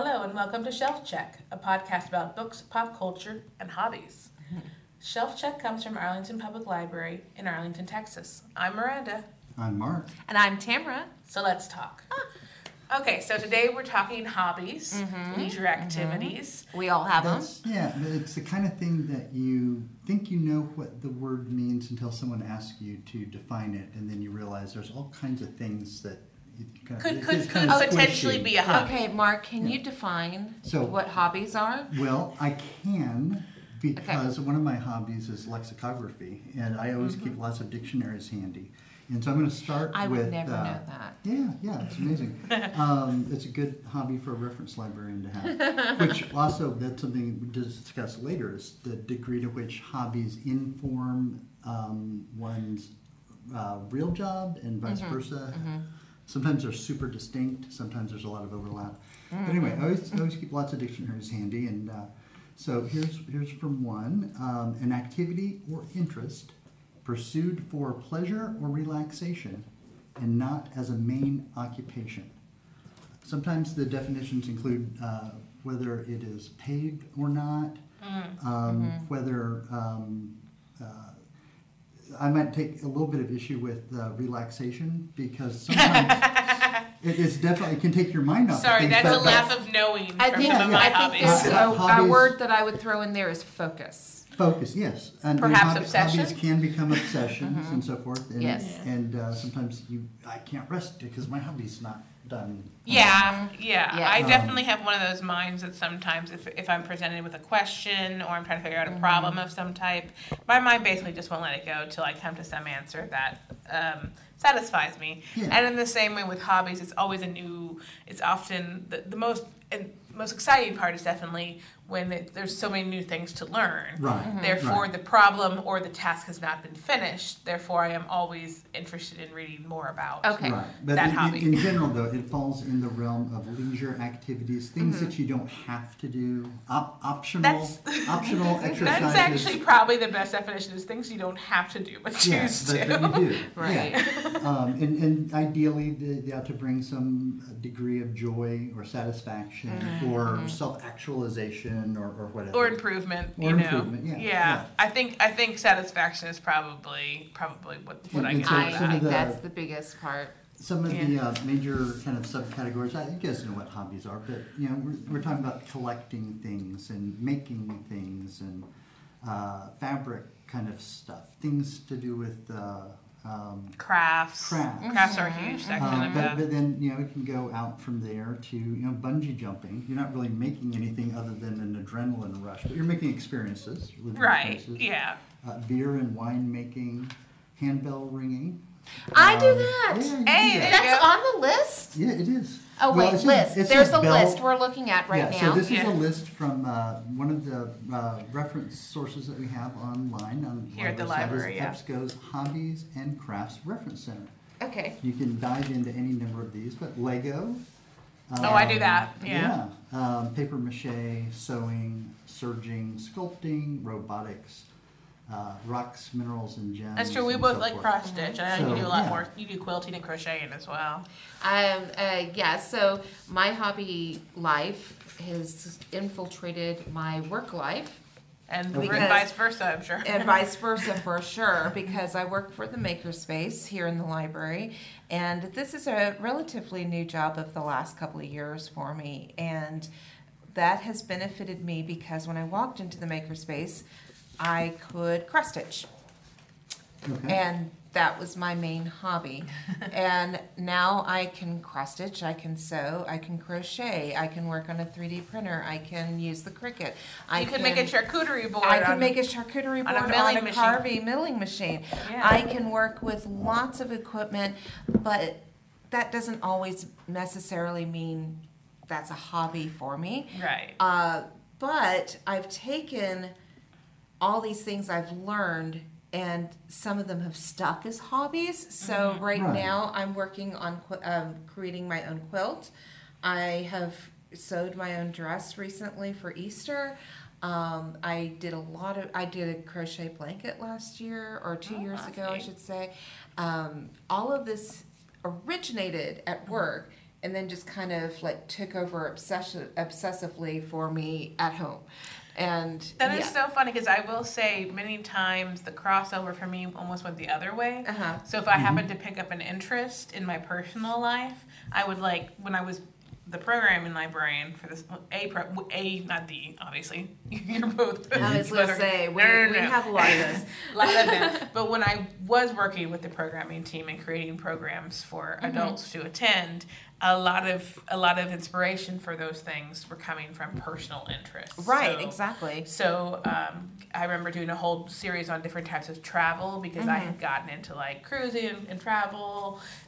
Hello, and welcome to Shelf Check, a podcast about books, pop culture, and hobbies. Shelf Check comes from Arlington Public Library in Arlington, Texas. I'm Miranda, I'm Mark. And I'm Tamara. so let's talk. Okay, so today we're talking hobbies, Mm-hmm. leisure activities. We all have them. Yeah, but it's the kind of thing that you think you know what the word means until someone asks you to define it, and then you realize there's all kinds of things that you kind of, Could it could, gets could kind of potentially squishy. be a hobby. Okay, Mark, can Yeah. you define So- what hobbies are? Well, I can because one of my hobbies is lexicography, and I always keep lots of dictionaries handy. And so I'm going to start Mm-hmm. I with. would never uh, know that. Yeah, yeah, it's amazing. um, it's a good hobby for a reference librarian to have. which also, that's something we discuss later, is the degree to which hobbies inform um, one's uh, real job and vice Mm-hmm. versa. Sometimes they're super distinct. Sometimes there's a lot of overlap. Mm-hmm. But anyway, I always, I always keep lots of dictionaries handy, and uh, so here's here's from one: um, an activity or interest pursued for pleasure or relaxation, and not as a main occupation. Sometimes the definitions include uh, whether it is paid or not, um, whether um, uh, I might take a little bit of issue with uh, relaxation because sometimes it is definitely it can take your mind off. Sorry, that's but- a but- laugh of knowing I from think, some of my I think hobbies. there's a, a word that I would throw in there is focus. Focus, yes. And Perhaps hobby- obsession? Hobbies can become obsessions and so forth. And, Yes. And uh, sometimes you, I can't rest because my hobby's not done. Yeah, yeah. Yeah. I Um, definitely have one of those minds that sometimes if, if I'm presented with a question or I'm trying to figure out a problem of some type, my mind basically just won't let it go till I come to some answer that um, satisfies me. Yeah. And in the same way with hobbies, it's always a new, it's often the, the most, and most exciting part is definitely when it, there's so many new things to learn. Right. Therefore, Right. the problem or the task has not been finished. Therefore, I am always interested in reading more about. Okay. Right. But That in, hobby. In, in general, though, it falls in the realm of leisure activities, things Mm-hmm. that you don't have to do, op- optional, That's- optional exercises. That's actually probably the best definition is things you don't have to do but choose Yes, to. that, that you do. Right. Yeah. Um, and, and ideally, they, they ought to bring some degree of joy or satisfaction or self-actualization or, or whatever. or improvement, Or you know. improvement, yeah, yeah. I think I think satisfaction is probably probably what, what And- I and get so out I of that. think the- that's the biggest part. Some of Yeah. the uh, major kind of subcategories, I you guys know what hobbies are, but you know, we're, we're talking about collecting things and making things and uh, fabric kind of stuff, things to do with uh, um, Crafts. Crafts. Crafts are a huge section Uh, of but, that. but then you know it can go out from there to you know bungee jumping. You're not really making anything other than an adrenaline rush, but you're making experiences. living Right. experiences. Yeah. Uh, beer and wine making, handbell ringing. I do Um, that. Yeah, you do Hey, that. That's go. on the list? yeah, it is. Oh, Well, wait, it's just- list. it's There's just a bell- list we're looking at right yeah, now. So this Yeah. is a list from uh, one of the uh, reference sources that we have online on Here at the site is library, yeah. EBSCO's Hobbies and Crafts Reference Center. okay. You can dive into any number of these, but Lego. Oh, I do um, that, yeah. yeah. Um, paper mache, sewing, serging, sculpting, robotics, uh, rocks, minerals, and gems. That's true. We and both so like forth. cross stitch. I know you do a lot yeah. more. You do quilting and crocheting as well. Um, uh, yeah, so my hobby life has infiltrated my work life. And Okay. and vice versa, I'm sure. and vice versa for sure because I work for the Makerspace here in the library and this is a relatively new job of the last couple of years for me and that has benefited me because when I walked into the Makerspace I could cross stitch Okay. and that was my main hobby. and now I can cross stitch, I can sew, I can crochet, I can work on a 3D printer, I can use the Cricut. I you can make a charcuterie board. I can on- make a charcuterie on a board on milling a, machine. carving milling machine. Yeah. I can work with lots of equipment, but that doesn't always necessarily mean that's a hobby for me. Right. Uh, but I've taken all these things I've learned, and some of them have stuck as hobbies. So right, Right. now, I'm working on qu- um, creating my own quilt. I have sewed my own dress recently for Easter. Um, I did a lot of. I did a crochet blanket last year or two Oh, years that's ago, I should say. Um, all of this originated at work and then just kind of like took over obsession obsessively for me at home. And That is yeah. so funny because I will say many times the crossover for me almost went the other way. Uh-huh. So if I happened to pick up an interest in my personal life, I would like when I was the programming librarian for this a pro a not the obviously you're both. I was going to say, we, No, no, no, we no. have a lot of this, a lot of them. But when I was working with the programming team and creating programs for Mm-hmm. adults to attend, a lot of a lot of inspiration for those things were coming from personal interests. Right, So- exactly. so um, I remember doing a whole series on different types of travel because I Mm-hmm. had gotten into like cruising and travel and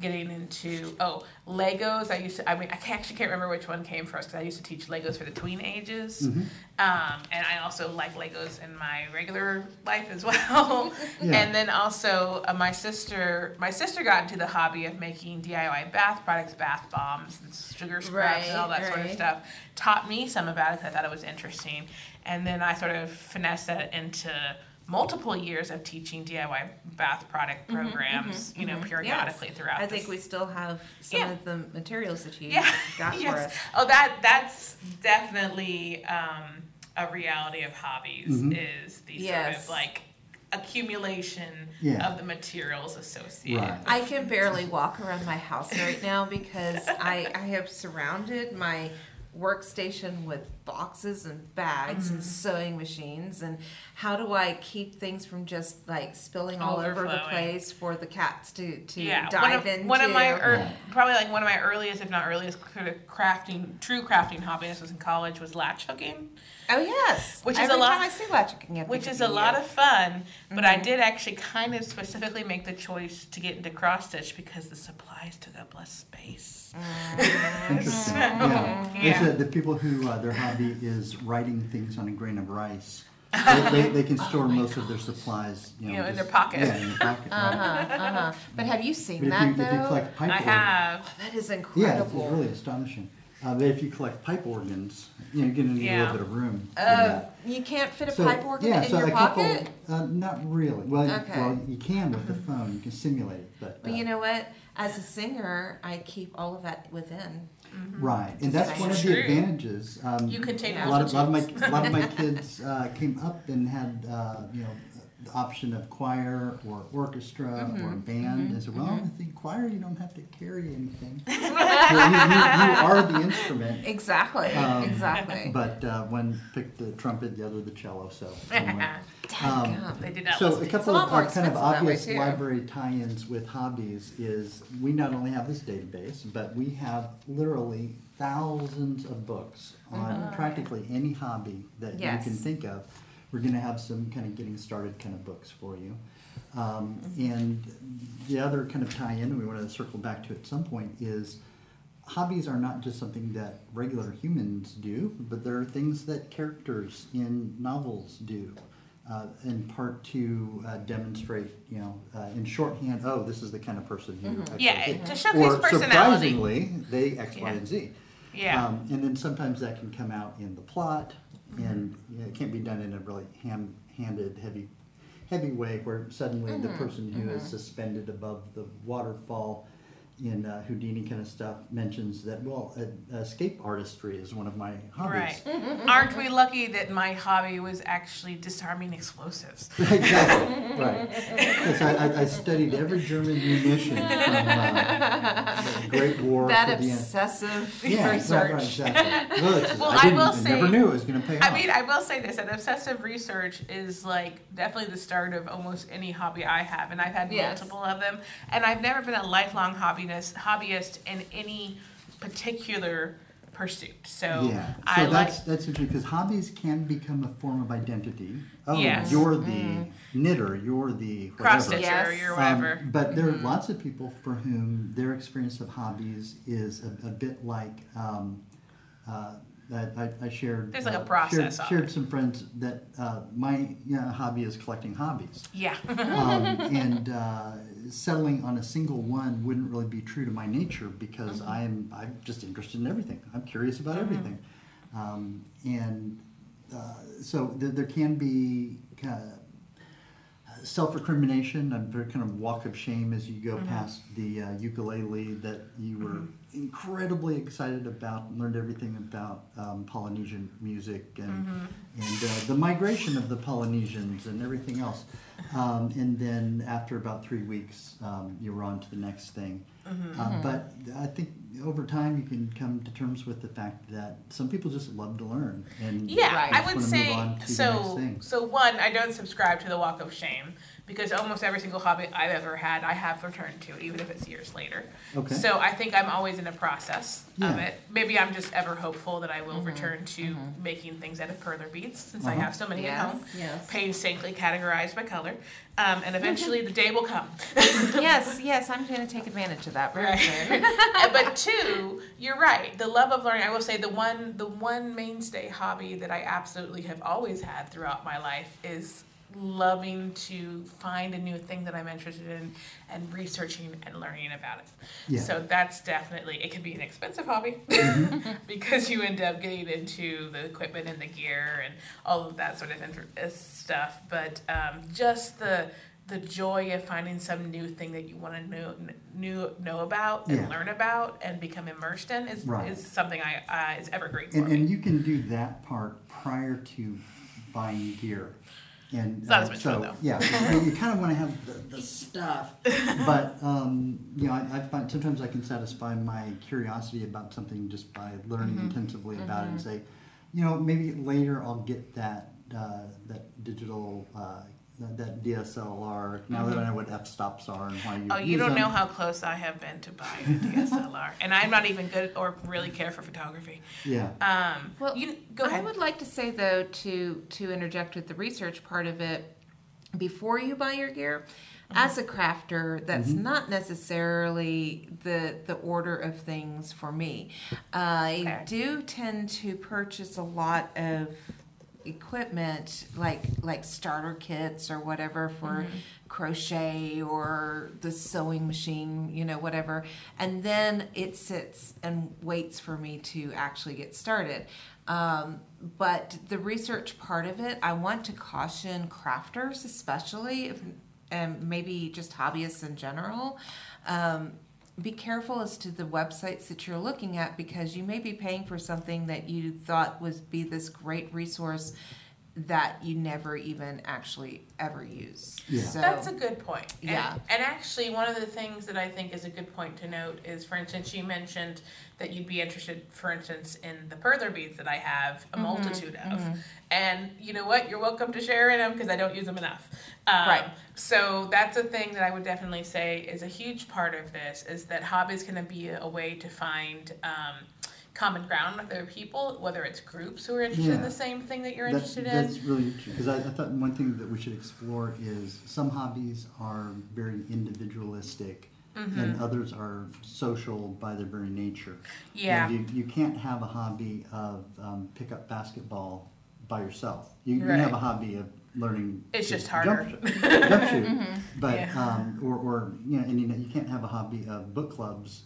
getting into oh Legos. I used to. I mean, I can't, actually can't remember which one came first because I used to teach Legos for the tween ages, Mm-hmm. um, and I also like Legos in my regular life as well. Yeah. And then also uh, my sister, my sister got into the hobby of making DIY bath products, bath bombs and sugar scrubs and all that sort of stuff. Taught me some about it 'cause I thought it was interesting. And then I sort of finessed that into multiple years of teaching DIY bath product programs, you know, periodically throughout. Mm-hmm, I think this- we still have some Yeah. of the materials that you yeah, got for us. Oh, that that's definitely um, a reality of hobbies Mhm. is the sort of like accumulation Yeah. of the materials associated. Right. I can barely walk around my house right now because I, I have surrounded my workstation with boxes and bags Mm-hmm. and sewing machines and how do I keep things from just like spilling all over the place for the cats to, to yeah, dive one of, into? one of my er, Yeah. probably like one of my earliest, if not earliest, kind of crafting, true crafting hobby. This was in college. Was latch hooking, oh yes, Which is Every a lot- time I see latch, I which is a lot of fun. But I Mhm. did actually kind of specifically make the choice to get into cross stitch because the supplies took up less space. Interesting. So, Yeah. yeah. There's uh, the people who uh, their hobby is writing things on a grain of rice. They, they, they can store most of their supplies, you know, You know, in their pocket. Yeah, in their pocket. Uh right. huh. Uh huh. But have you But seen if that you, though? if you collect pipe I organs, have. that is incredible. yeah, it's, incredible. it's really astonishing. Uh, but if you collect pipe organs, you know, you're gonna need a little bit of room. for Uh, you can't fit a So, pipe organ yeah, in so your a couple. Uh, not really. Well, you- Okay. well, you can with the phone. You can simulate it, but, But uh, you know what? As a singer, I keep all of that within. right, and that's That's one of true. the advantages. Um, You contain a lot of, lot of my multitudes. a lot of my kids uh, came up and had uh, you know the option of choir or orchestra Mm-hmm. or band. And said, well, I think choir you don't have to carry anything. you, you, you are the instrument. Exactly. Um, exactly. But uh, one picked the trumpet, the other the cello. So anyway. Dadgum. they did that. So a couple of more uh, kind of expensive that way, obvious library tie-ins with hobbies is we not only have this database, but we have literally thousands of books on practically any hobby that Yes. you can think of. We're going to have some kind of getting started kind of books for you. Um, and the other kind of tie-in, we want to circle back to at some point, is hobbies are not just something that regular humans do, but there are things that characters in novels do. Uh, in part to uh, demonstrate, you know, uh, in shorthand, oh, this is the kind of person who. Y, yeah, to showcase Or personality. surprisingly, they X, Y, Yeah. and Z. Yeah. Um, and then sometimes that can come out in the plot, and mm-hmm. know, it can't be done in a really ham-handed, heavy, heavy way where suddenly the mm-hmm. person who is mm-hmm. suspended above the waterfall in uh, Houdini kind of stuff mentions that well, uh, escape artistry is one of my hobbies. Right. Aren't we lucky that my hobby was actually disarming explosives? exactly. Right. Yes, I, I, I studied every German munition from uh, the Great War. that to the end. obsessive Yeah, research. right, right, exactly. Well, just- Well, I, I didn't, will I never say- knew it was going to pay off. I mean, I will say this: that obsessive research is like definitely the start of almost any hobby I have, and I've had Yes. multiple of them. And I've never been a lifelong hobbyist hobbyist in any particular pursuit. So yeah, so I like that's that's interesting because hobbies can become a form of identity. Oh, Yes. you're the knitter. You're the cross whatever. stitcher Yes. or Um, whatever. but there are lots of people for whom their experience of hobbies is a, a bit like um, uh, that I, I shared. There's like a uh, process Shared, shared some friends that uh, my you know, hobby is collecting hobbies. yeah. um, and uh, settling on a single one wouldn't really be true to my nature because Mm-hmm. I'm I'm just interested in everything. I'm curious about everything, um, and uh, so there, there can be kind of self-recrimination, a very kind of walk of shame as you go past the uh, ukulele that you were incredibly excited about, and learned everything about um, Polynesian music and and uh, the migration of the Polynesians and everything else. Um, and then after about three weeks, um, you were on to the next thing. Uh, but I think over time you can come to terms with the fact that some people just love to learn and Yeah, Right. I would say move on to the next so. So one, I don't subscribe to the walk of shame because almost every single hobby I've ever had, I have returned to, even if it's years later. Okay. So I think I'm always in a process of it. Maybe I'm just ever hopeful that I will return to making things out of perler beads since I Uh-huh. have so many at home, yes. painstakingly categorized by color, um, and eventually the day will come. yes, yes, I'm going to take advantage of that very Right. soon. But two, you're right. The love of learning. I will say the one the one mainstay hobby that I absolutely have always had throughout my life is loving to find a new thing that I'm interested in and researching and learning about it. Yeah. So that's definitely it can be an expensive hobby because you end up getting into the equipment and the gear and all of that sort of uh, stuff. But um, just the the joy of finding some new thing that you want to know new know about and Yeah. learn about and become immersed in is, Right. is something I uh, is ever great for And, and you can do that part prior to buying gear. And It's not uh, as much so, fun, though. Yeah, I you kind of want to have the, the stuff, but um, you know, I, I find sometimes I can satisfy my curiosity about something just by learning Mm-hmm. intensively about it and say, you know, maybe later I'll get that uh, that digital. Uh, that, that DSLR. Now that I know what f stops are and why you. Mm-hmm. Oh, you use don't them. know how close I have been to buying a DSLR, and I'm not even good or really care for photography. Yeah. Um, Well, you go ahead. I would like to say though to to interject with the research part of it before you buy your gear. As a crafter, that's not necessarily the the order of things for me. I Okay. do tend to purchase a lot of equipment like like starter kits or whatever for crochet or the sewing machine you know whatever. And then it sits and waits for me to actually get started. Um, but the research part of it i want to caution crafters especially if, and maybe just hobbyists in general um, be careful as to the websites that you're looking at because you may be paying for something that you thought was be this great resource that you never even actually ever use. Yeah. So That's a good point. And, Yeah. And actually, one of the things that I think is a good point to note is, for instance, you mentioned that you'd be interested, for instance, in the perler beads that I have a multitude of. And you know what? You're welcome to share in them because I don't use them enough. Um, Right. So that's a thing that I would definitely say is a huge part of this is that hobbies can be a, a way to find. Um, common ground with other people whether it's groups who are interested in the same thing that you're That- interested in That's really interesting because I, I thought one thing that we should explore is some hobbies are very individualistic and others are social by their very nature. Yeah. And you, you can't have a hobby of um, pick up basketball by yourself. You, you Right. can have a hobby of learning. It's just harder. Jump, jump shoot. But Yeah. um, or, or you know, and you know, you can't have a hobby of book clubs.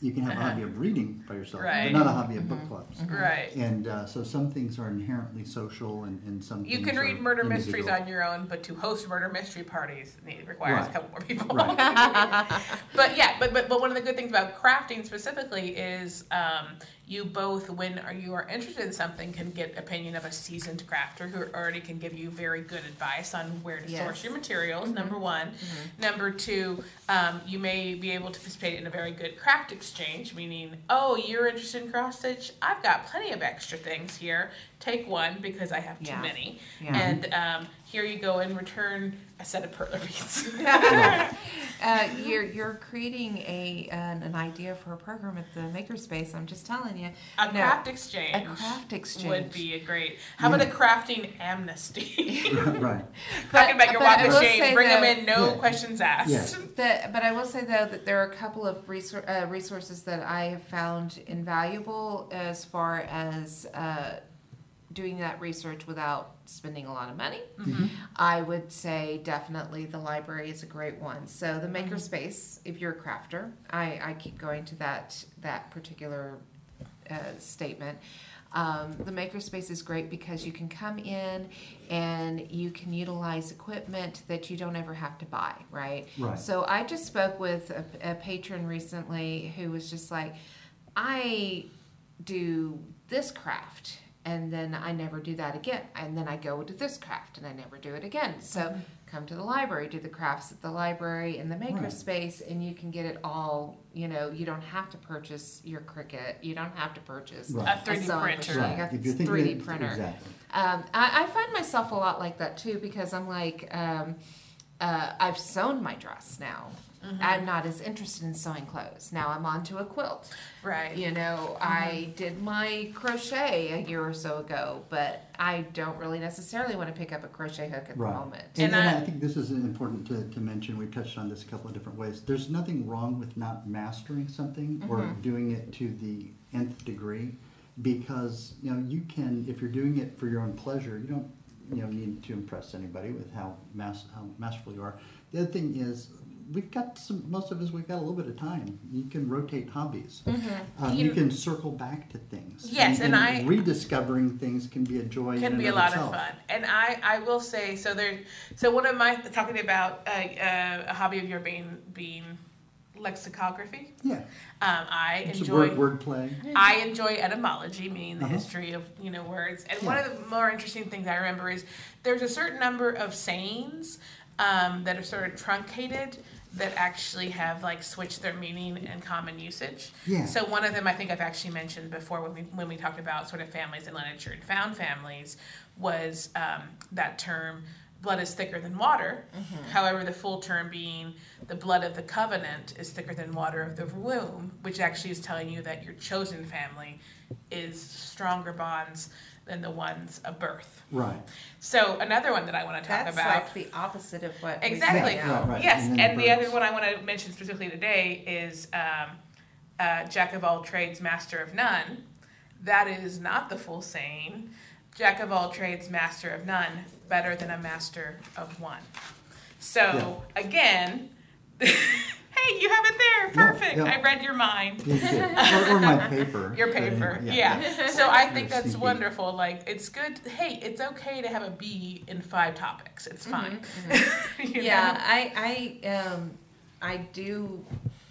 You can have Uh-huh. a hobby of reading by yourself, Right. but not a hobby of book clubs. right And uh, so some things are inherently social, and, and some You things can are read murder mysteries on your own, but to host murder mystery parties it requires Right. a couple more people. Right. but yeah, but, but but one of the good things about crafting specifically is um, you both, when are you are interested in something, can get opinion of a seasoned crafter who already can give you very good advice on where to Yes. source your materials. Number one, number two, um, you may be able to participate in a very good craft exchange, meaning, oh, you're interested in cross stitch. I've got plenty of extra things here. Take one because I have too Yeah. many, Yeah. and um, here you go in return a set of perler beads. uh, you're you're creating a an, an idea for a program at the makerspace. I'm just telling you. A No, craft exchange. a craft exchange would be a great. How about a crafting amnesty? right. Talking about your but walk of shame, say bring them in, no Yeah. questions asked. Yeah. The, but I will say though that there are a couple of resor- uh, resources that I have found invaluable as far as uh, doing that research without spending a lot of money. Mm-hmm. I would say definitely the library is a great one. So the makerspace, if you're a crafter, I, I keep going to that that particular uh, statement. Um, the makerspace is great because you can come in and you can utilize equipment that you don't ever have to buy, right? Right. So I just spoke with a, a patron recently who was just like, I do this craft and then I never do that again. And then I go to this craft and I never do it again. So Mm-hmm. come to the library, do the crafts at the library in the Right. makerspace, and you can get it all. You know, you don't have to purchase your Cricut. You don't have to purchase Right. A 3D printer. machine, Right. a If you're 3D printer. Exactly. Um, I, I find myself a lot like that too because I'm like, um, uh, I've sewn my dress now. Mm-hmm. I'm not as interested in sewing clothes. Now I'm onto a quilt. Right. You know, I did my crochet a year or so ago, but I don't really necessarily want to pick up a crochet hook at Right. the moment. And, And and I- I think this is important to, to mention. We've touched on this a couple of different ways. There's nothing wrong with not mastering something or Mhm. doing it to the nth degree, because you know you can if you're doing it for your own pleasure, you don't you know need to impress anybody with how mas- how masterful you are. The other thing is. We've got some. Most of us, we've got a little bit of time. You can rotate hobbies. Mm-hmm. Um, You- you can circle back to things. Yes, and I- rediscovering things can be a joy. can and be a lot itself. of fun. And I, I will say, so there, so one of my talking about uh, uh, a hobby of your being being lexicography. Yeah, Um, I it's enjoy word wordplay. I enjoy etymology, meaning the Uh-huh. history of you know words. And Yeah. one of the more interesting things I remember is there's a certain number of sayings um, that are sort of truncated that actually have like switched their meaning and common usage. Yeah. So one of them I think I've actually mentioned before when we when we talked about sort of families in literature and found families was um, that term blood is thicker than water. However, the full term being the blood of the covenant is thicker than water of the womb, which actually is telling you that your chosen family is stronger bonds than the ones of birth. Right. So another one that I want to talk That's about like the opposite of what we Exactly. say Yeah, right, right. Yes, And and, then the other one I want to mention specifically today is um, uh, Jack of all trades, master of none. That is not the full saying. Jack of all trades, master of none, better than a master of one. So again, hey, you have it there. Yeah, Perfect. yeah. I read your mind. Yeah, yeah. Or, or my paper. Your paper, anyway, yeah. So I think that's sneaky. wonderful. Like, it's good. Hey, it's okay to have a B in five topics. It's fine. You know? Yeah, I, I, um, I do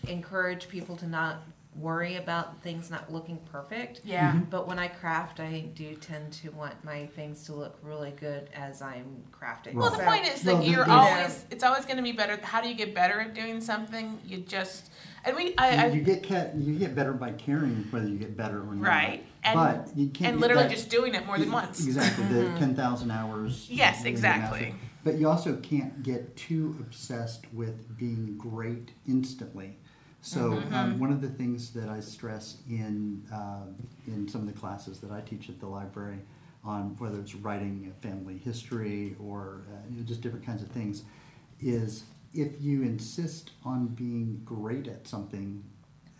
encourage people to not worry about things not looking perfect. Yeah. Mhm. But when I craft, I do tend to want my things to look really good as I'm crafting. Well, the So- point is that Well, you're the- always, it's always going to be better. How do you get better at doing something? You just, and we, I, You, you get ca- you get better by caring whether you get better or not. right. And, but you can't. and literally that- just doing it more than once. Exactly. The ten thousand hours. Yes, exactly. But you also can't get too obsessed with being great instantly. So Mm-hmm. um, one of the things that I stress in uh, in some of the classes that I teach at the library on whether it's writing a family history or uh, you know, just different kinds of things is if you insist on being great at something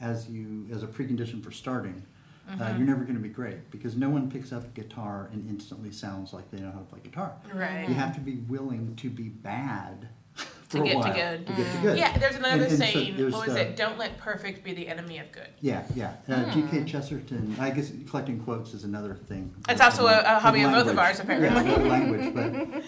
as you as a precondition for starting, Mm-hmm. uh, you're never going to be great because no one picks up a guitar and instantly sounds like they know how to play guitar. Right. You have to be willing to be bad for To a get to good. to get to good. Yeah, there's another And- and so saying. there's what was the- it? Don't let perfect be the enemy of good. Yeah, yeah. Uh, G.K. Chesterton. I guess collecting quotes is another thing. It's also a- a hobby of both of language. ours, apparently. Yeah, with language.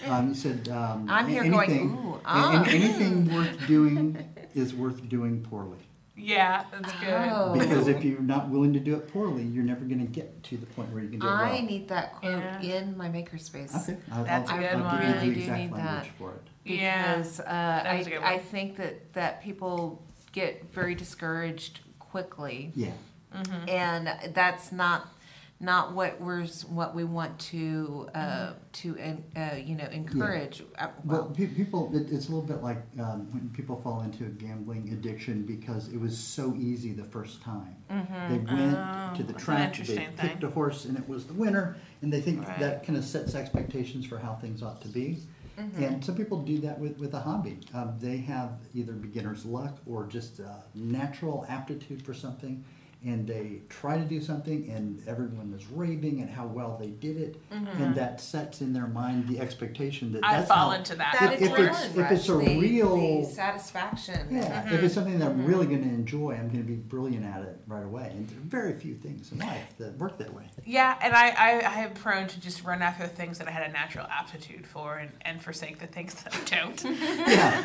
But um, he said, um, I'm here anything, going, ooh, a- ah. anything worth doing is worth doing poorly. Yeah, that's good. Oh. Because if you're not willing to do it poorly, you're never going to get to the point where you can do it well. I need that quote Yeah. in my makerspace. Okay, I'll, That's I'll, a good I'll one. give you Really do need that. for it. Yeah. because uh, That is a I, good I think that, that people get very discouraged quickly, Yeah. Mm-hmm. and that's not not what we're what we want to uh, Mm-hmm. to uh, you know encourage. Uh, Well, well, pe- people, it, it's a little bit like um, when people fall into a gambling addiction because it was so easy the first time. They went Oh, to the track, they interesting picked a horse, and it was the winner, and they think Right. that kind of sets expectations for how things ought to be. Mm-hmm. And some people do that with, with a hobby. Um, they have either beginner's luck or just a natural aptitude for something, and they try to do something and everyone is raving at how well they did it Mm-hmm. and that sets in their mind the expectation that I that's fall how, into that. That If- if it's- adrenaline if it's a the- real- the satisfaction. yeah Mm-hmm. if it's something that i'm really going to enjoy i'm going to be brilliant at it right away and there are very few things in life that work that way Yeah, and I, I, I am prone to just run after the things that I had a natural aptitude for and, and forsake the things that I don't. yeah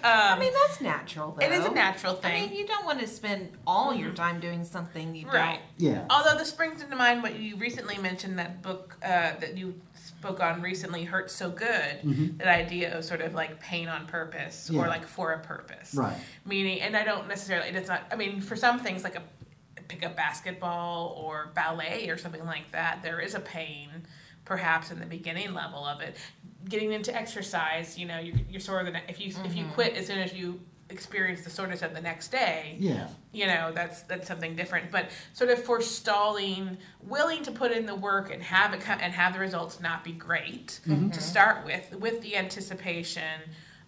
I mean, that's natural, though. it is a natural I thing. mean, you don't want to spend all your time doing something you right. yeah Although this brings into mind what you recently mentioned that book uh, that you spoke on recently, Hurt So Good, Mhm. that idea of sort of like pain on purpose Yeah. or like for a purpose. right Meaning, and I don't necessarily, it's not, I mean, for some things like a pick up basketball or ballet or something like that, there is a pain perhaps in the beginning level of it. Getting into exercise, you know, you're, you're sort of, the, if you, if you quit as soon as you experience the soreness of the next day, yeah. you know that's that's something different. But sort of forestalling willing to put in the work and have it come, and have the results not be great mm-hmm. to start with with the anticipation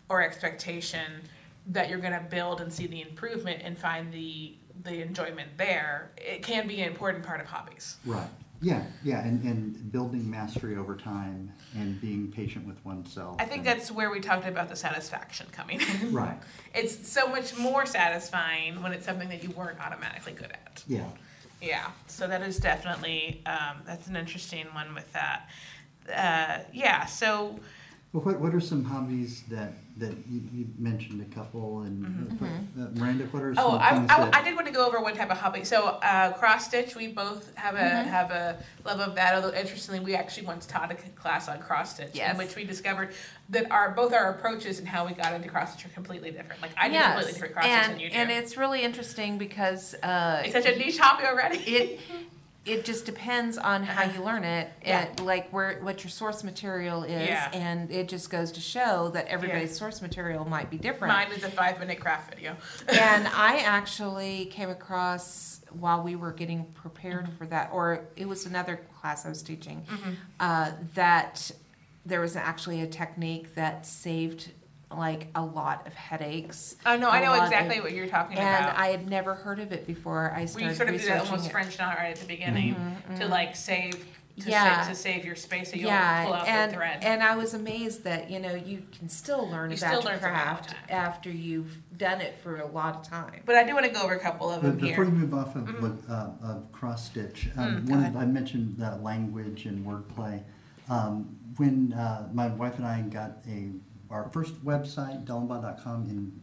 or expectation that you're going to build and see the improvement and find the the enjoyment there it can be an important part of hobbies. Right. Yeah, yeah, and, and building mastery over time and being patient with oneself. i think and- that's where we talked about the satisfaction coming in right. it's so much more satisfying when it's something that you weren't automatically good at Yeah. Yeah, so that is definitely um, that's an interesting one with that. Uh, yeah, so Well, what, what are some hobbies that, that you, you mentioned a couple and uh, what- uh, Miranda? What are some oh, I, things I, that? I did want to go over one type of hobby. So uh, cross stitch, we both have a have a love of that. Although interestingly, we actually once taught a class on cross stitch, Yes. in which we discovered that our both our approaches and how we got into cross stitch are completely different. Like I do completely different cross stitch and, than you do. and it's really interesting because uh, it's such a niche hobby already. it it just depends on how Uh-huh. you learn it Yeah. and like where what your source material is Yeah. and it just goes to show that everybody's source material might be different Mine is a five minute craft video. and i actually came across while we were getting prepared Mm-hmm. for that or it was another class i was teaching Mhm. uh, that there was actually a technique that saved like a lot of headaches Oh no, I know exactly of- what you're talking and about. And I had never heard of it before i we started sort of do that almost it. French knot right at the beginning to like save to, Yeah. sa- to save your space so you'll yeah, pull out and the thread. and I was amazed that you know you can still learn You about still learn from time craft after you've done it for a lot of time. but I do want to go over a couple of But them before here. you move off of, uh, of cross stitch, um, Mm, go one of, I mentioned uh, language and wordplay. Um, when uh, my wife and I got a our first website, dellenbaugh.com, in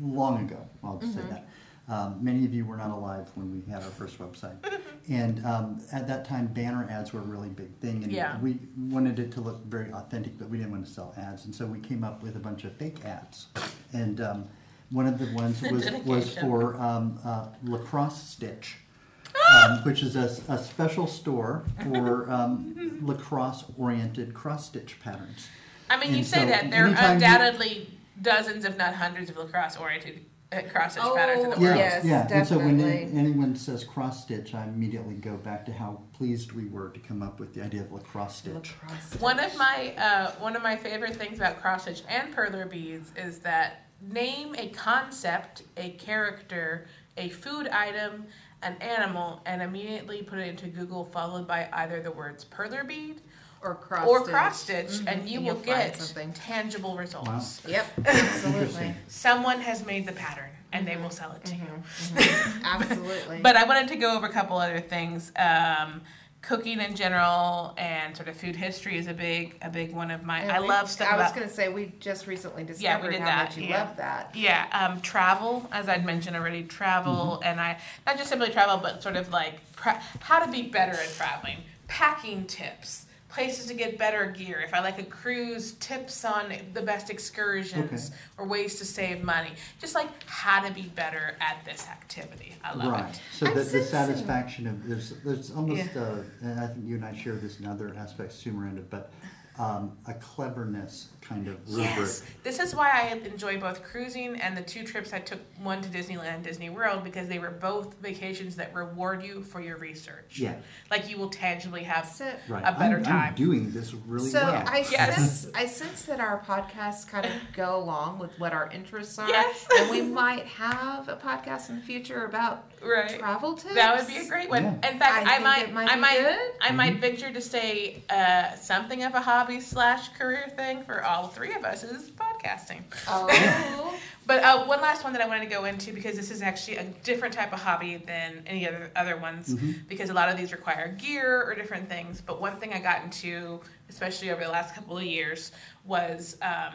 long ago, I'll just say Mm-hmm. that. Um, many of you were not alive when we had our first website, and um, at that time, banner ads were a really big thing, and Yeah. we wanted it to look very authentic, but we didn't want to sell ads, and so we came up with a bunch of fake ads, and um, one of the ones was was for um, uh, lacrosse stitch, um, which is a, a special store for um, lacrosse-oriented cross stitch patterns. I mean, you and say so that there are anytime you- undoubtedly dozens, if not hundreds, of lacrosse oriented uh, cross stitch patterns in the Oh, world. Yes, yeah. And so when any- anyone says cross stitch, I immediately go back to how pleased we were to come up with the idea of lacrosse stitch. Lacrosse One of stitch. my uh, one of my favorite things about cross stitch and perler beads is that name a concept, a character, a food item, an animal, and immediately put it into Google, followed by either the words perler bead or cross or stitch. cross stitch, Mhm, and you and will you'll find get something. tangible results. Yep, absolutely. Someone has made the pattern, and they will sell it to you. Mhm, absolutely. But I wanted to go over a couple other things. Um, cooking in general and sort of food history is a big a big one of mine. And I we- love stuff I was about going to say we just recently Yeah, we discovered did how that, much you yeah. love that. yeah um, travel as I'd mentioned already travel and I not just simply travel but sort of like pra- how to be better at traveling packing tips places to get better gear if I like a cruise tips on the best excursions Okay. or ways to save money just like how to be better at this activity I love it Right. it So the, the satisfaction of there's there's almost uh, and I think you and I share this in other aspects too, Miranda. But um, a cleverness kind of rubric. Yes, this is why I enjoy both cruising and the two trips I took, one to Disneyland Disney World, because they were both vacations that reward you for your research. Yeah. Like you will tangibly have So, Right. a better I'm, time. I'm doing this really so well. I Yes. sense I sense that our podcasts kind of go along with what our interests are, Yes. and we might have a podcast in the future about right. travel tips. That would be a great one. Yeah. In fact, I I, think might, it might I be might, good. I might Mm-hmm. venture to say uh, something of a hobby slash career thing for all three of us is podcasting. Oh, But uh, one last one that I wanted to go into because this is actually a different type of hobby than any other other ones Mhm. because a lot of these require gear or different things. But one thing I got into, especially over the last couple of years, was um,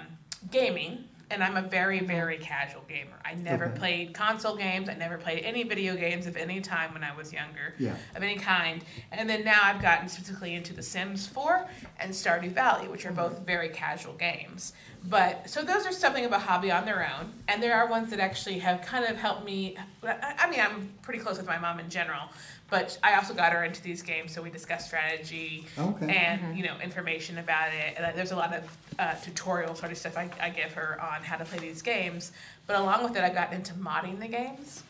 gaming. And I'm a very, very casual gamer. I never Okay. played console games. I never played any video games of any time when I was younger yeah. of any kind. And then now I've gotten specifically into The Sims 4 and Stardew Valley, which are mm-hmm. both very casual games. But so those are something of a hobby on their own. And there are ones that actually have kind of helped me. I I mean, I'm pretty close with my mom in general, but I also got her into these games, so we discuss strategy Okay. and you know information about it. And there's a lot of uh, tutorial sort of stuff I, I give her on how to play these games. But along with it, i've gotten into modding the games.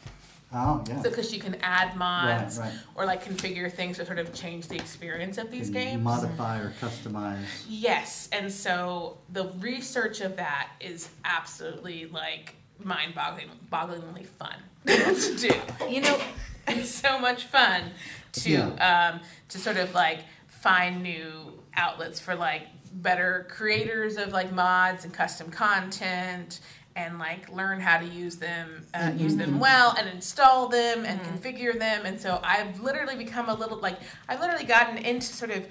Oh, yeah. So because you can add mods right, right. or like configure things to sort of change the experience of these Can games. Modify or customize. Yes, and so the research of that is absolutely like mind-boggling, bogglingly fun to do. you know, It's so much fun to um, to sort of like find new outlets for like better creators of like mods and custom content and like learn how to use them uh, use them well and install them and configure them. And so i've literally become a little like i've literally gotten into sort of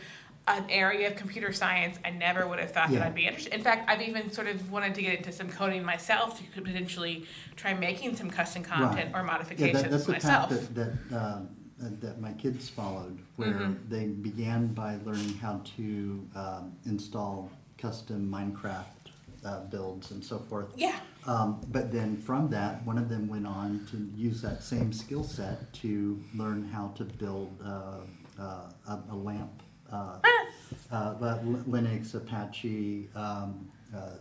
an area of computer science i never would have thought that i'd be interested in fact i've even sort of wanted to get into some coding myself to could potentially try making some custom content Right. or Yeah, modifications that, that's the myself. path that, that, um, that my kids followed, where Mhm. they began by learning how to um, install custom Minecraft uh, builds and so forth. yeah Um, but then from that, one of them went on to use that same skill set to learn how to build uh, uh, a, a LAMP, uh, uh, Linux, Apache um, uh,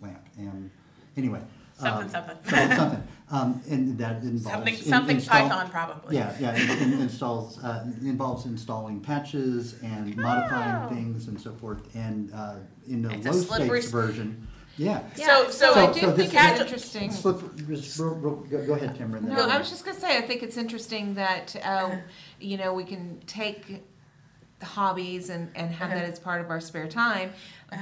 LAMP, and anyway. Something, um, something. something, something. Um, and that involves something in- something install- python probably yeah, yeah, it, it installs uh, involves installing patches and modifying Oh. things and so forth. And uh, in the It's low stakes version, yeah. yeah, So- so, so- I do so think this it's is- interesting. Slip, just real- real- go, go ahead, Tamara. then- No, I was just gonna say, I think it's interesting that, uh, you know, we can take the hobbies and, and have that Uh-huh. as part of our spare time,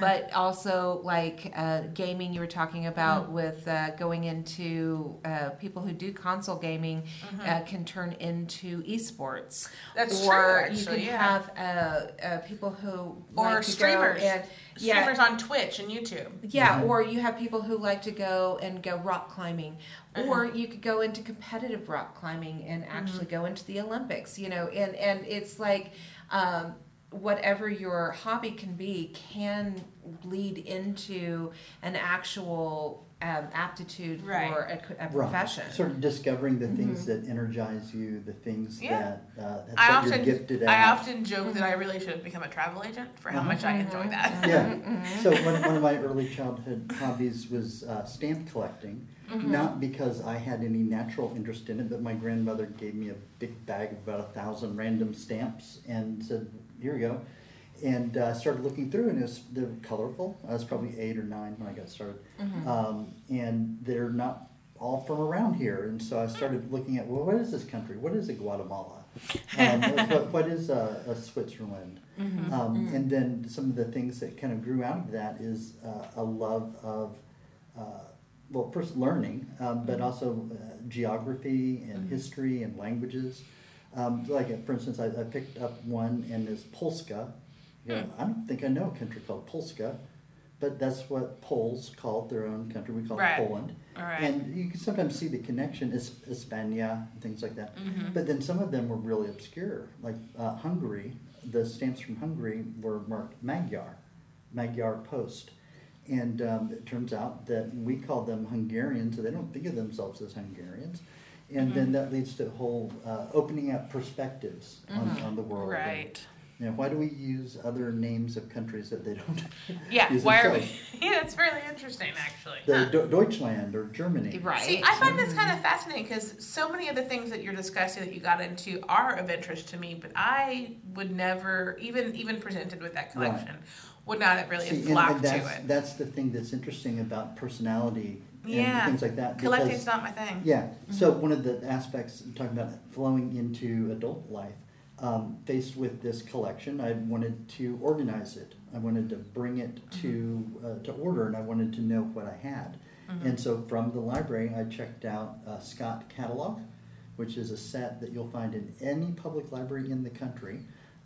but also like uh, gaming you were talking about Mm-hmm. with uh, going into uh, people who do console gaming uh, can turn into esports. Mm-hmm. That's true, or actually, you can yeah. have uh, uh, people who Or like to go streamers. and yeah, streamers on twitch and youtube yeah, Mhm. or you have people who like to go and go rock climbing, or you could go into competitive rock climbing and actually go into the Olympics. You know, and and it's like. Um, whatever your hobby can be can lead into an actual um, aptitude Right. for a, a Right. profession. Sort of discovering the things that energize you, the things Yeah. that, uh, that, I that often you're gifted at. I often joke that I really should have become a travel agent for how Uh-huh. much I enjoy that. Yeah. Mm-hmm. So one, one of my early childhood hobbies was uh, stamp collecting. Mm-hmm. Not because I had any natural interest in it, but my grandmother gave me a big bag of about a thousand random stamps and said, "Here you go." And uh, I started looking through, and it was they were colorful. I was probably eight or nine when I got started, um, and they're not all from around here. And so I started looking at, well, what is this country? What is a Guatemala? Um, what, what is a, a Switzerland? Um, and then some of the things that kind of grew out of that is uh, a love of, uh, well, first learning, um, but also uh, geography and history and languages. Um, like, uh, for instance, I, I picked up one and is Polska. You know, I don't think I know a country called Polska, but that's what Poles called their own country. We call Right. it Poland. All right. And you can sometimes see the connection, is Hispania, and things like that. Mm-hmm. But then some of them were really obscure, like uh, Hungary. The stamps from Hungary were marked Magyar, Magyar Post. And um, it turns out that we call them Hungarians, so they don't think of themselves as Hungarians. And then that leads to a whole uh, opening up perspectives on, on the world. and- right Yeah, why do we use other names of countries that they don't? Yeah, use why are we? Yeah, that's really interesting, actually. The Huh. Do- Deutschland or Germany. Right. See, I find this mm-hmm. kind of fascinating because so many of the things that you're discussing that you got into are of interest to me, but I would never, even even presented with that Right. collection, would not have really See, flocked and to it. That's the thing that's interesting about personality and Yeah. things like that. Collecting's because- not my thing. Yeah, so mm-hmm. one of the aspects, I'm talking about flowing into adult life, um, faced with this collection, I wanted to organize it. I wanted to bring it to, uh, to order and I wanted to know what I had. And so from the library, I checked out uh, Scott Catalog, which is a set that you'll find in any public library in the country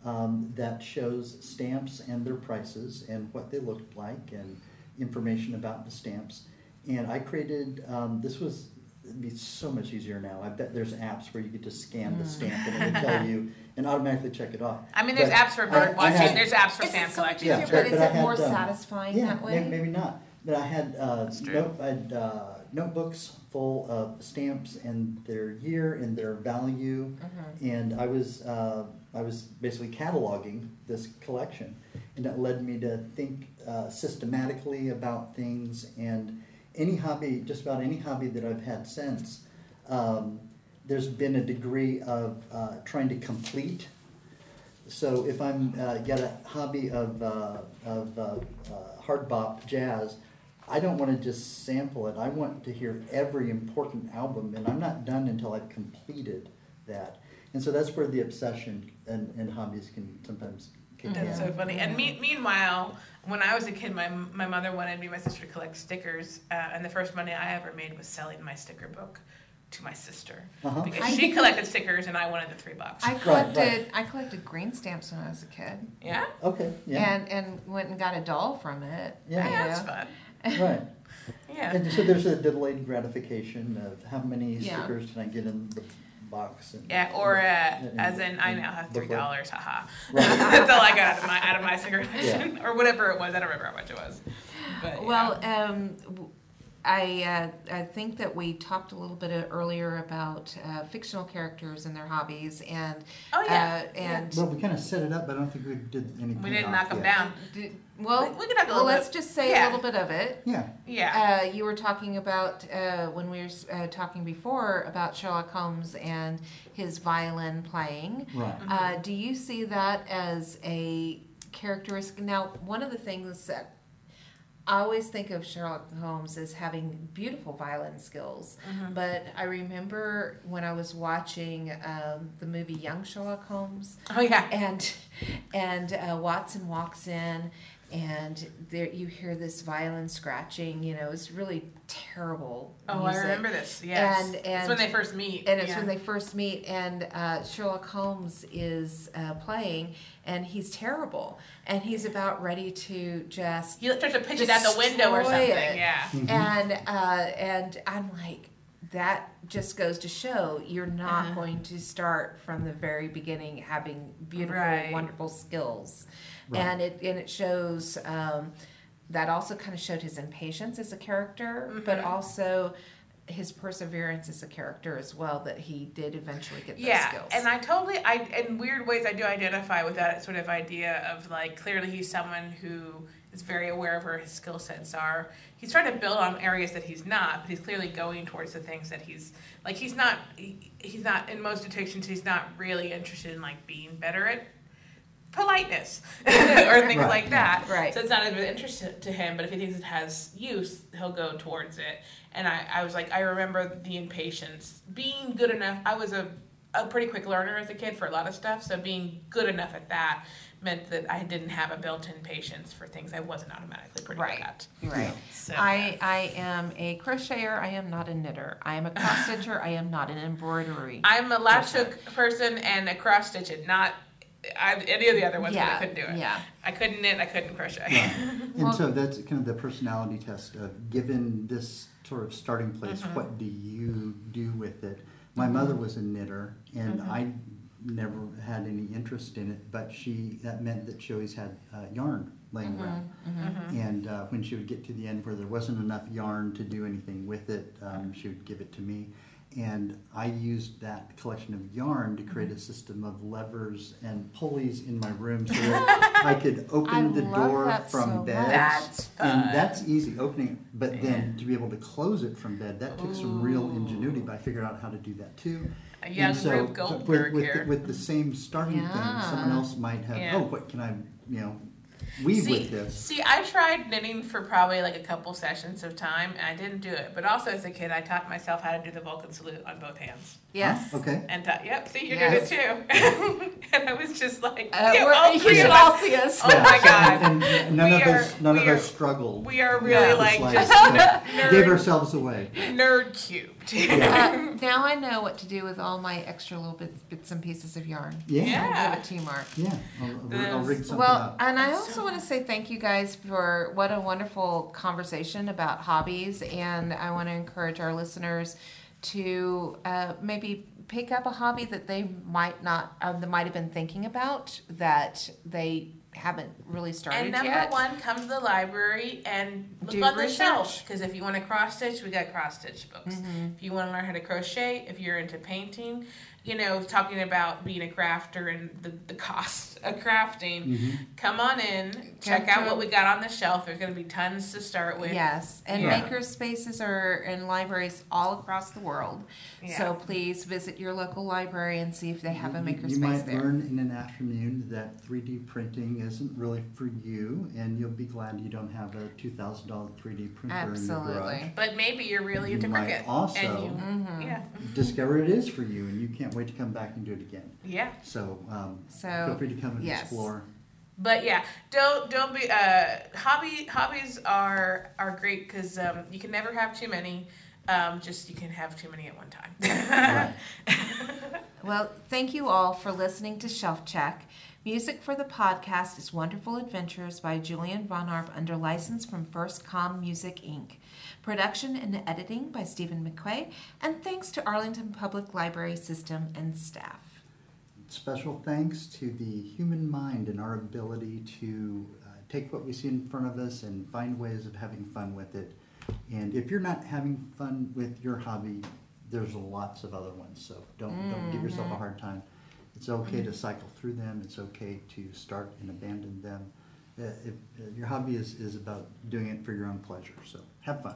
um, that shows stamps and their prices and what they looked like and information about the stamps. And I created, um, this was, it'd be so much easier now. I bet there's apps where you could just scan the stamp and it would tell you and automatically check it off. I mean, there's But apps for I- bird I watching. had- there's apps for Is it stamp so much collecting. Yeah, easier, but- but is but I it more had, um, satisfying yeah, that may- way? maybe not. But I had, uh, true. note, I had, uh, notebooks full of stamps and their year and their value. Mhm. And I was, uh, I was basically cataloging this collection. And that led me to think uh, systematically about things and any hobby, just about any hobby that I've had since. Um, there's been a degree of uh, trying to complete. So if I'm uh, got a hobby of, uh, of uh, uh, hard bop jazz, I don't want to just sample it. I want to hear every important album, and I'm not done until I've completed that. And so that's where the obsession and, and hobbies can sometimes kick in. That's so funny. And me, meanwhile, when I was a kid, my, my mother wanted me and my sister to collect stickers, uh, and the first money I ever made was selling my sticker book to my sister Uh-huh. because I she think- collected stickers and I wanted the three bucks. I right. collected I collected green stamps when I was a kid, yeah, Okay, yeah, and and went and got a doll from it. Yeah. yeah, that's fun. right. Yeah, And so there's a delayed gratification of how many Yeah. stickers can I get in the box? And, yeah. Or uh, and- as in, I now have three dollars. Haha. Right. that's all I got out of my out of my sticker collection, or whatever it was. I don't remember how much it was. But Well, um, w- I uh, I think that we talked a little bit uh, earlier about uh, fictional characters and their hobbies, and oh yeah, uh, and Well, we kind of set it up, but I don't think we did anything. we didn't knock them yet. down. d- well, we, we could talk a well, let's bit. just say yeah. a little bit of it. Yeah, Yeah. Uh, you were talking about uh, when we were uh, talking before about Sherlock Holmes and his violin playing. right. Uh, do you see that as a characteristic? Now, one of the things that I always think of Sherlock Holmes as having beautiful violin skills, Mhm. but I remember when I was watching um, the movie Young Sherlock Holmes, Oh yeah. and and uh, Watson walks in, and there you hear this violin scratching. You know, it's really terrible. Oh, music. I remember this. Yes. And- it's when they first meet. And it's yeah. when they first meet, and uh, Sherlock Holmes is uh, playing, and he's terrible, and he's about ready to just. He tries to pitch it out the window or something. it. Yeah. Mhm. And uh, and I'm like, that just goes to show you're not Uh-huh. going to start from the very beginning having beautiful, Right. wonderful skills, Right. and it and it shows. Um, that also kind of showed his impatience as a character, but Mhm. also his perseverance as a character as well. That he did eventually get those Yeah, skills. and I totally, I in weird ways, I do identify with that sort of idea of like clearly he's someone who is very aware of where his skill sets are. He's trying to build on areas that he's not, but he's clearly going towards the things that he's like. He's not, he, he's not in most dictations. He's not really interested in like being better at politeness or things Right, like that. right. So it's not of interest to- to him, but if he thinks it has use, he'll go towards it. And I, I was like, I remember the impatience, being good enough. I was a, a pretty quick learner as a kid for a lot of stuff, so being good enough at that meant that I didn't have a built-in patience for things I wasn't automatically pretty Right. good at. right. So I, I am a crocheter. I am not a knitter. I am a cross stitcher. I am not an embroidery. I'm a latch hook person and a cross stitch it, not I, any of the other ones, but I couldn't do it. yeah. I couldn't knit, I couldn't crochet. Right. Well- And so that's kind of the personality test of given this sort of starting place, Mhm. what do you do with it? My mother was a knitter, and Mhm. I never had any interest in it, but she that meant that she always had uh, yarn laying Mhm, around. mhm. Mhm. And uh, when she would get to the end where there wasn't enough yarn to do anything with it, um, she would give it to me. And I used that collection of yarn to create a system of levers and pulleys in my room so that I could open I the door from so bed. That's fun. And that's easy opening, but then to be able to close it from bed, that took some real ingenuity. But I figured out how to do that too. Uh, a young And so, Rube with- Goldberg with, here. The, with the same starting thing, someone else might have. Oh, yeah. Oh, what can I, you know, weave see, with this? see, I tried knitting for probably like a couple sessions of time, and I didn't do it. But also as a kid, I taught myself how to do the Vulcan salute on both hands, Yes. Huh? Okay. and thought, "Yep, see, you Yes. did it too." and I was just like, Uh, "Yeah, we're- all you three should all see us. Oh my God. And, and none We of are- us, none of are- us struggled. We are really Yeah. like Just just like, nerd, Gave ourselves away. nerd cubed. Yeah. Uh, now I know what to do with all my extra little bits, bits and pieces of yarn. Yeah. Yeah. Give it to you, Mark. Yeah. I'll, I'll, I'll rig something Well, up. and I also so want to say thank you guys for what a wonderful conversation about hobbies, and I want to encourage our listeners to uh, maybe pick up a hobby that they might not, uh, that might have been thinking about that they haven't really started And number yet. one, come to the library and look Do on the research. shelf. Because if you want to cross stitch, we got cross stitch books. Mm-hmm. If you want to learn how to crochet, if you're into painting, you know, talking about being a crafter and the, the cost of crafting, Mhm. come on in, check out what we got on the shelf. There's going to be tons to start with. Yes, and Yeah. maker spaces are in libraries all across the world. Yeah. So please visit your local library and see if they have a You- maker you might there. learn in an afternoon that 3D printing isn't really for you, and you'll be glad you don't have a $2,000 3D printer in your garage. Absolutely. But maybe you're really You into might Cricut. also- and you, Mhm. yeah, Discover it is for you, and you can't wait to come back and do it again. yeah. So, um, So, feel free to come and yes. explore. But yeah, don't don't be uh hobby hobbies are are great because um, you can never have too many. Um, just you can have too many at one time. Right. Well, thank you all for listening to Shelf Check. Music for the podcast is Wonderful Adventures by Julian Von Arp under license from FirstCom Music Inc. Production and editing by Stephen McQuay, and thanks to Arlington Public Library System and staff. Special thanks to the human mind and our ability to uh, take what we see in front of us and find ways of having fun with it. And if you're not having fun with your hobby, there's lots of other ones. So don't don't give yourself a hard time. It's okay to cycle through them. It's okay to start and abandon them. Uh, if, uh, your hobby is, is about doing it for your own pleasure. So have fun.